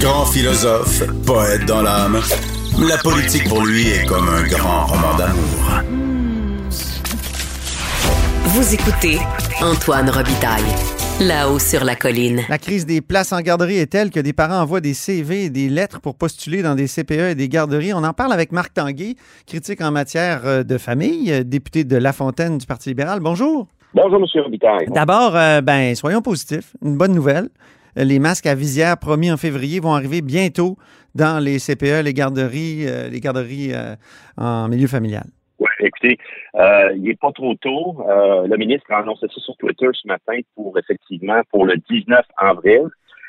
Grand philosophe, poète dans l'âme, la politique pour lui est comme un grand roman d'amour. Vous écoutez Antoine Robitaille, là-haut sur la colline. La crise des places en garderie est telle que des parents envoient des CV et des lettres pour postuler dans des CPE et des garderies. On en parle avec Marc Tanguay, critique en matière euh, de famille, euh, député de La Fontaine du Parti libéral. Bonjour. Bonjour, M. Robitaille. D'abord, euh, ben, soyons positifs. Une bonne nouvelle. Les masques à visière promis en février vont arriver bientôt dans les CPE, les garderies, les garderies en milieu familial. Oui, écoutez, euh, il n'est pas trop tôt. Euh, le ministre a annoncé ça sur Twitter ce matin pour effectivement pour le 19 avril.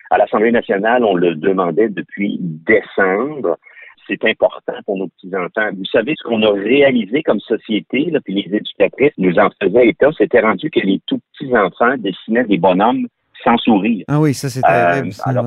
À l'Assemblée nationale, on le demandait depuis décembre. C'est important pour nos petits-enfants. Vous savez ce qu'on a réalisé comme société, là, puis les éducatrices nous en faisaient état, c'était rendu que les tout petits-enfants dessinaient des bonhommes sans sourire. Ah oui, ça c'est terrible. ça, alors,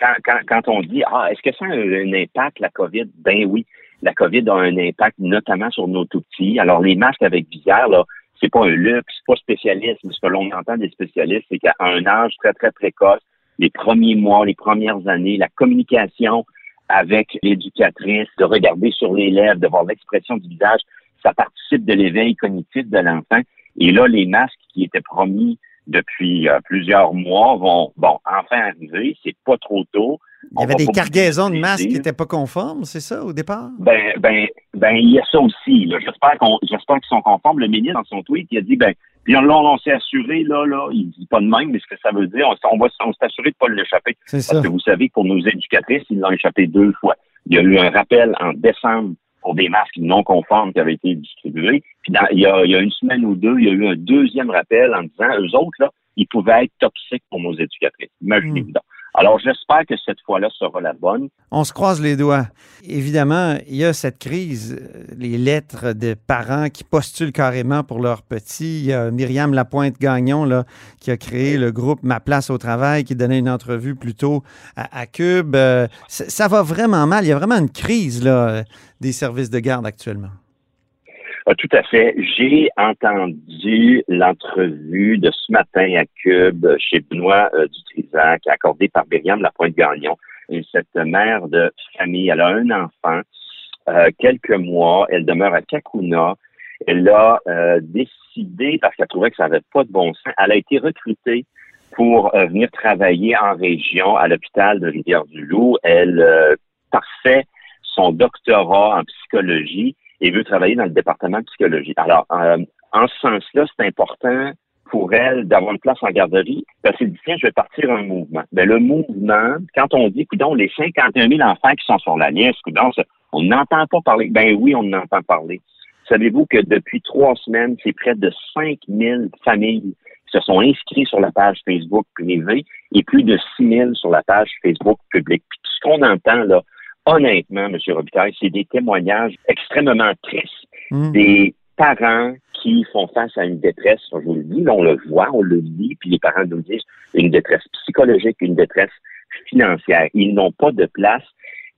quand, quand, quand on dit Ah, est-ce que ça a un, un impact, la COVID? Ben oui la COVID a un impact notamment sur nos tout petits. Alors, les masques avec visière, là, c'est pas un luxe, c'est pas spécialiste. Ce que l'on entend des spécialistes, c'est qu'à un âge très, très précoce, les premiers mois, les premières années, la communication avec l'éducatrice, de regarder sur les lèvres, de voir l'expression du visage, ça participe de l'éveil cognitif de l'enfant. Et là, les masques qui étaient promis depuis euh, plusieurs mois vont, bon, enfin arriver. C'est pas trop tôt. Il y avait des cargaisons de masques qui n'étaient pas conformes, c'est ça, au départ? Ben, ben, ben, il y a ça aussi. J'espère qu'on, j'espère qu'ils sont conformes. Le ministre, dans son tweet, il a dit, ben, puis on, on s'est assuré, là, là, il dit pas de même, mais ce que ça veut dire, on, va on s'est assuré de pas l'échapper. Parce ça. que vous savez que pour nos éducatrices, ils l'ont échappé deux fois. Il y a eu un rappel en décembre pour des masques non conformes qui avaient été distribués. Puis dans, il, y a, il y a une semaine ou deux, il y a eu un deuxième rappel en disant, eux autres, là, ils pouvaient être toxiques pour nos éducatrices. Imaginez-vous Hmm. donc. Alors, j'espère que cette fois-là sera la bonne. On se croise les doigts. Évidemment, il y a cette crise, euh, les lettres de parents qui postulent carrément pour leurs petits. Il y a Myriam Lapointe-Gagnon là, qui a créé le groupe Ma place au travail, qui donnait une entrevue plus tôt à, à Cube. Euh, ça, ça va vraiment mal. Il y a vraiment une crise là, euh, des services de garde actuellement. Ah, tout à fait. J'ai entendu l'entrevue de ce matin à Cube chez Benoît euh, Dutrisac, accordée par Myriam Lapointe-Gagnon. Et Cette mère de famille, elle a un enfant, euh, quelques mois, elle demeure à Kakuna. Elle a euh, décidé, parce qu'elle trouvait que ça n'avait pas de bon sens, elle a été recrutée pour euh, venir travailler en région à l'hôpital de Rivière-du-Loup. Elle euh, parfait son doctorat en psychologie et veut travailler dans le département de psychologie. Alors, euh, en ce sens-là, c'est important pour elle d'avoir une place en garderie, parce qu'elle dit, tiens, je vais partir un mouvement. Ben, le mouvement, quand on dit, coudon, les 51 000 enfants qui sont sur la liste, coudon, on n'entend pas parler. Ben oui, on entend parler. Savez-vous que depuis trois semaines, c'est près de 5 000 familles qui se sont inscrites sur la page Facebook privée et plus de 6 000 sur la page Facebook publique. Puis tout ce qu'on entend, là, honnêtement, M. Robitaille, c'est des témoignages extrêmement tristes Hmm. des parents qui font face à une détresse, je vous le dis, on le voit, on le dit, puis les parents nous disent une détresse psychologique, une détresse financière. Ils n'ont pas de place.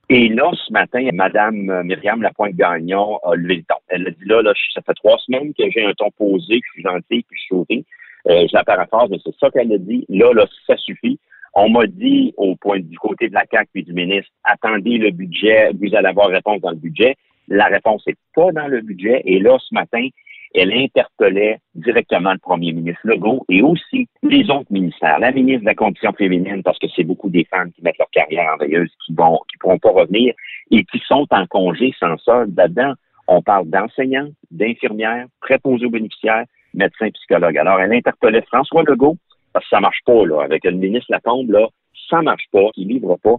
Et là, ce matin, Madame Myriam Lapointe-Gagnon a levé le ton. Elle a dit là, là, ça fait trois semaines que j'ai un ton posé, que je suis gentil, puis je souris. Euh, je la paraphrase, mais c'est ça qu'elle a dit. Là, là, ça suffit. On m'a dit au point du côté de la CAC puis du ministre, attendez le budget, vous allez avoir réponse dans le budget. La réponse n'est pas dans le budget. Et là, ce matin, elle interpellait directement le premier ministre Legault et aussi les autres ministères, la ministre de la Condition féminine, parce que c'est beaucoup des femmes qui mettent leur carrière en veilleuse, qui vont, qui pourront pas revenir et qui sont en congé sans solde. Là-dedans, on parle d'enseignants, d'infirmières, préposés aux bénéficiaires, médecins, psychologues. Alors, elle interpellait François Legault, parce que ça marche pas, là, avec le ministre Lacombe, là, ça marche pas, il livre pas.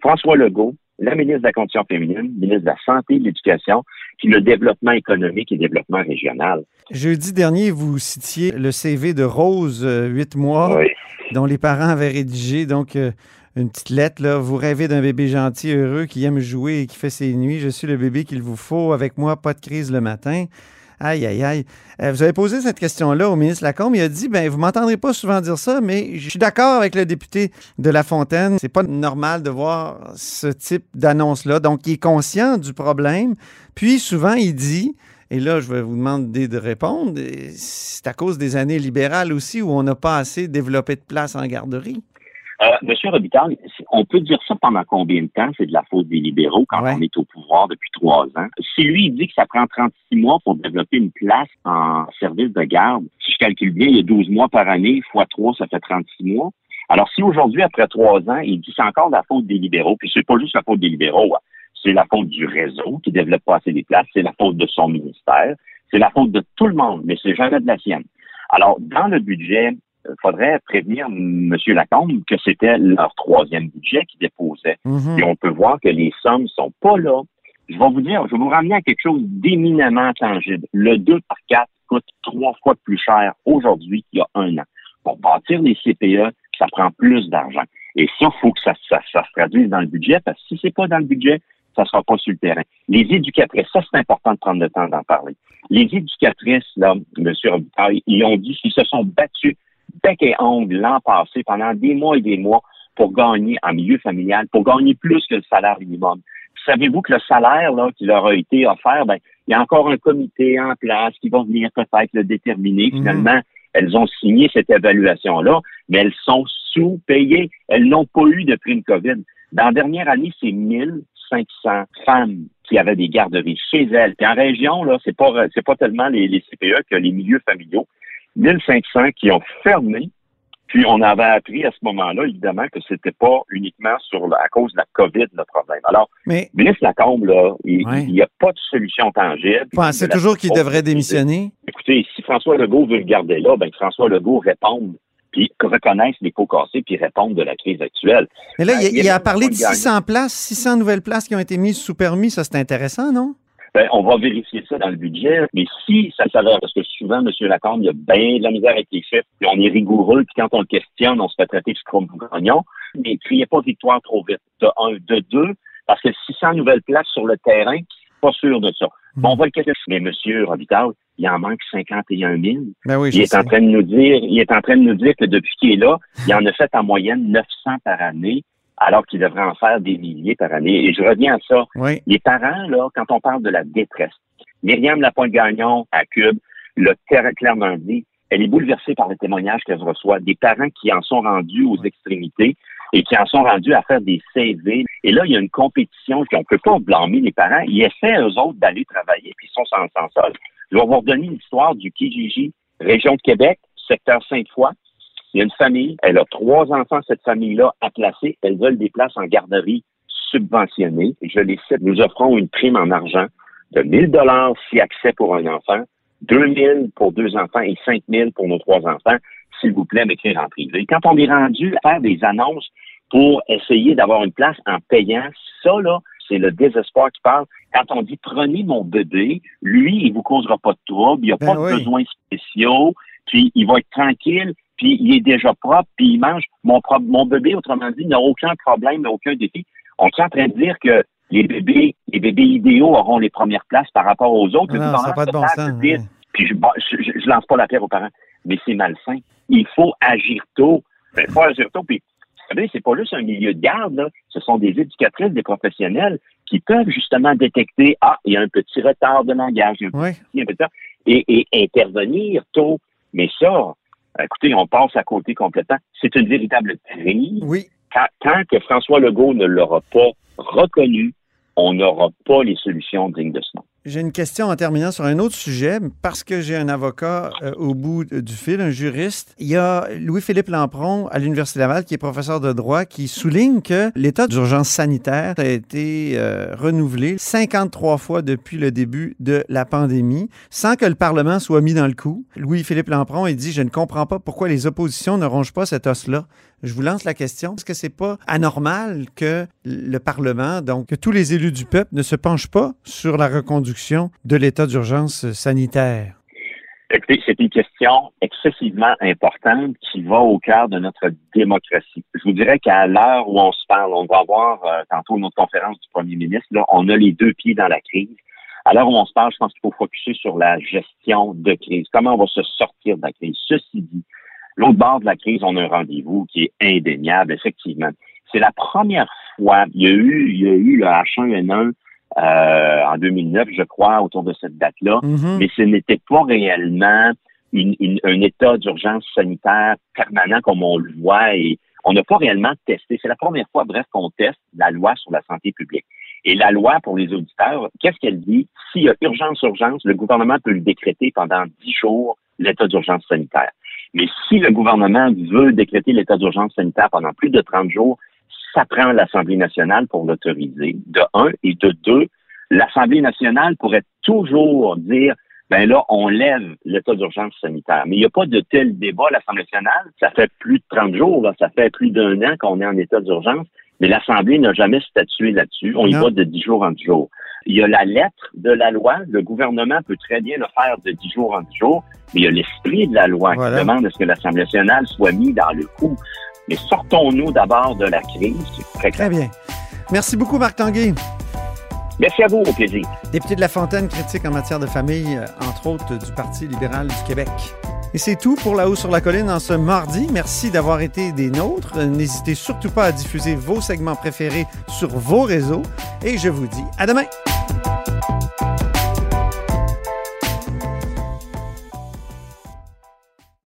François Legault, la ministre de la Condition féminine, ministre de la Santé et de l'Éducation, puis le développement économique et développement régional. Jeudi dernier, vous citiez le CV de Rose, euh, huit mois, Oui. dont les parents avaient rédigé donc euh, une petite lettre. Là. Vous rêvez d'un bébé gentil, heureux, qui aime jouer et qui fait ses nuits. Je suis le bébé qu'il vous faut. Avec moi, pas de crise le matin. Aïe, aïe, aïe. Euh, vous avez posé cette question-là au ministre Lacombe. Il a dit, ben, vous m'entendrez pas souvent dire ça, mais je suis d'accord avec le député de La Fontaine. C'est pas normal de voir ce type d'annonce-là. Donc, il est conscient du problème. Puis, souvent, il dit, et là, je vais vous demander de répondre, c'est à cause des années libérales aussi où on n'a pas assez développé de place en garderie. Euh, Monsieur Robitaille, on peut dire ça pendant combien de temps? C'est de la faute des libéraux quand Ouais. on est au pouvoir depuis trois ans. Si lui, il dit que ça prend 36 mois pour développer une place en service de garde, si je calcule bien, il y a 12 mois par année, fois 3, ça fait 36 mois. Alors, si aujourd'hui, après trois ans, il dit que c'est encore la faute des libéraux, puis c'est pas juste la faute des libéraux, hein. c'est la faute du réseau qui développe pas assez des places, c'est la faute de son ministère, c'est la faute de tout le monde, mais c'est jamais de la sienne. Alors, dans le budget, faudrait prévenir M. Lacombe que c'était leur troisième budget qu'ils déposaient. Mhm. Et on peut voir que les sommes sont pas là. Je vais vous dire, je vais vous ramener à quelque chose d'éminemment tangible. Le 2 par 4 coûte trois fois plus cher aujourd'hui qu'il y a un an. Pour bâtir les CPE, ça prend plus d'argent. Et ça, il faut que ça, ça, ça se traduise dans le budget, parce que si c'est pas dans le budget, ça sera pas sur le terrain. Les éducatrices, ça, c'est important de prendre le temps d'en parler. Les éducatrices, là, M. Robitaille, ils ont dit qu'ils se sont battus bec et ongle l'an passé pendant des mois et des mois pour gagner en milieu familial, pour gagner plus que le salaire minimum. Savez-vous que le salaire là, qui leur a été offert, ben, il y a encore un comité en place qui va venir peut-être le déterminer. Mhm. Finalement, elles ont signé cette évaluation-là, mais elles sont sous-payées. Elles n'ont pas eu de prime COVID. Dans la dernière année, c'est 1500 femmes qui avaient des garderies chez elles. Puis en région, là, c'est pas, c'est pas tellement les, les CPE que les milieux familiaux. 1500 qui ont fermé. Puis on avait appris à ce moment-là, évidemment, que c'était pas uniquement sur la- à cause de la COVID le problème. Alors, Mais ministre Lacombe, là, il Ouais. n'y a pas de solution tangible. pensez De la- toujours qu'il devrait démissionner? Écoutez, si François Legault veut le garder là, ben que François Legault réponde, puis reconnaisse les pots cassés, puis réponde de la crise actuelle. Mais là, Ben, il, a a parlé de de gagnant. 600 places, 600 nouvelles places qui ont été mises sous permis. Ça, c'est intéressant, non? Ben, on va vérifier ça dans le budget, mais si ça s'avère, parce que souvent, M. Lacombe, il y a bien de la misère avec les chiffres, puis on est rigoureux, puis quand on le questionne, on se fait traiter de scrum grognon, mais criez pas victoire trop vite. De un, de deux, parce que 600 nouvelles places sur le terrain, pas sûr de ça. Bon, on va le questionner. Mais M. Robitaille, il en manque 51 000. Ben oui, je Il est sais. en train de nous dire, il est en train de nous dire que depuis qu'il est là, il en a fait en moyenne 900 par année, alors qu'il devrait en faire des milliers par année. Et je reviens à ça. Oui. Les parents, là, quand on parle de la détresse, Myriam Lapointe-Gagnon à Cube l'a clairement dit, elle est bouleversée par les témoignages qu'elle reçoit des parents qui en sont rendus aux extrémités et qui en sont rendus à faire des CV. Et là, il y a une compétition qu'on ne peut pas blâmer les parents. Ils essaient, eux autres, d'aller travailler, puis ils sont sans, sans sol. Je vais vous redonner l'histoire du Kijiji, région de Québec, secteur Sainte-Foy. Il y a une famille, elle a trois enfants, cette famille-là, à placer. Elles veulent des places en garderie subventionnées. Je les cite, nous offrons une prime en argent de 1000 dollars si accès pour un enfant, 2000 pour deux enfants et 5000 pour nos trois enfants. S'il vous plaît, m'écrire en privé. Quand on est rendu à faire des annonces pour essayer d'avoir une place en payant, ça, là, c'est le désespoir qui parle. Quand on dit prenez mon bébé, lui, il vous causera pas de trouble, il n'a Ben pas oui. de besoins spéciaux, puis il va être tranquille, puis il est déjà propre, puis il mange. Mon, pro- mon bébé, autrement dit, n'a aucun problème, aucun défi. On est en train de dire que les bébés, les bébés idéaux auront les premières places par rapport aux autres. Non, Le non, ça n'a pas de bon sens. ouais. puis je, bon, je, je- je lance pas la pierre aux parents, mais c'est malsain. Il faut agir tôt. Ben, Il faut agir tôt. Puis, vous savez, c'est pas juste un milieu de garde, là. Ce sont des éducatrices, des professionnels qui peuvent justement détecter, ah, il y a un petit retard de langage, il y a un Oui. petit, un petit retard, et, et intervenir tôt. Mais ça, écoutez, on passe à côté complètement. C'est une véritable crise. Oui. Tant, tant que François Legault ne l'aura pas reconnu, on n'aura pas les solutions dignes de ce nom. J'ai une question en terminant sur un autre sujet, parce que j'ai un avocat euh, au bout du fil, un juriste. Il y a Louis-Philippe Lampron à l'Université Laval, qui est professeur de droit, qui souligne que l'état d'urgence sanitaire a été euh, renouvelé 53 fois depuis le début de la pandémie, sans que le Parlement soit mis dans le coup. Louis-Philippe Lampron, il dit, je ne comprends pas pourquoi les oppositions ne rongent pas cet os-là. Je vous lance la question. Est-ce que c'est pas anormal que le Parlement, donc que tous les élus du peuple ne se penchent pas sur la reconduction de l'état d'urgence sanitaire? Écoutez, c'est une question excessivement importante qui va au cœur de notre démocratie. Je vous dirais qu'à l'heure où on se parle, on va avoir euh, tantôt notre conférence du premier ministre, là, on a les deux pieds dans la crise. À l'heure où on se parle, je pense qu'il faut focuser sur la gestion de crise. Comment on va se sortir de la crise? Ceci dit, l'autre bord de la crise, on a un rendez-vous qui est indéniable, effectivement. C'est la première fois, il y a eu, il y a eu le H1N1 euh, en 2009, je crois, autour de cette date-là Mhm. mais ce n'était pas réellement une- une- un état d'urgence sanitaire permanent comme on le voit et On n'a pas réellement testé. C'est la première fois, bref, qu'on teste la loi sur la santé publique. Et la loi, pour les auditeurs, qu'est-ce qu'elle dit? S'il y a urgence, urgence, le gouvernement peut le décréter pendant dix jours, l'état d'urgence sanitaire. Mais si le gouvernement veut décréter l'état d'urgence sanitaire pendant plus de 30 jours, ça prend l'Assemblée nationale pour l'autoriser, de un, et de deux, l'Assemblée nationale pourrait toujours dire ben là, on lève l'état d'urgence sanitaire. Mais il n'y a pas de tel débat à l'Assemblée nationale. Ça fait plus de 30 jours, là, ça fait plus d'un an qu'on est en état d'urgence, mais l'Assemblée n'a jamais statué là-dessus. On y va de 10 jours en 10 jours. Il y a la lettre de la loi. Le gouvernement peut très bien le faire de 10 jours en 10 jours, mais il y a l'esprit de la loi qui demande à ce que l'Assemblée nationale soit mise dans le coup. Mais sortons-nous d'abord de la crise. Très, très bien. Merci beaucoup, Marc Tanguay. Merci à vous, au plaisir. Député de La Fontaine, critique en matière de famille, euh, entre autres du Parti libéral du Québec. Et c'est tout pour La Haut sur la Colline en ce mardi. Merci d'avoir été des nôtres. N'hésitez surtout pas à diffuser vos segments préférés sur vos réseaux. Et je vous dis à demain.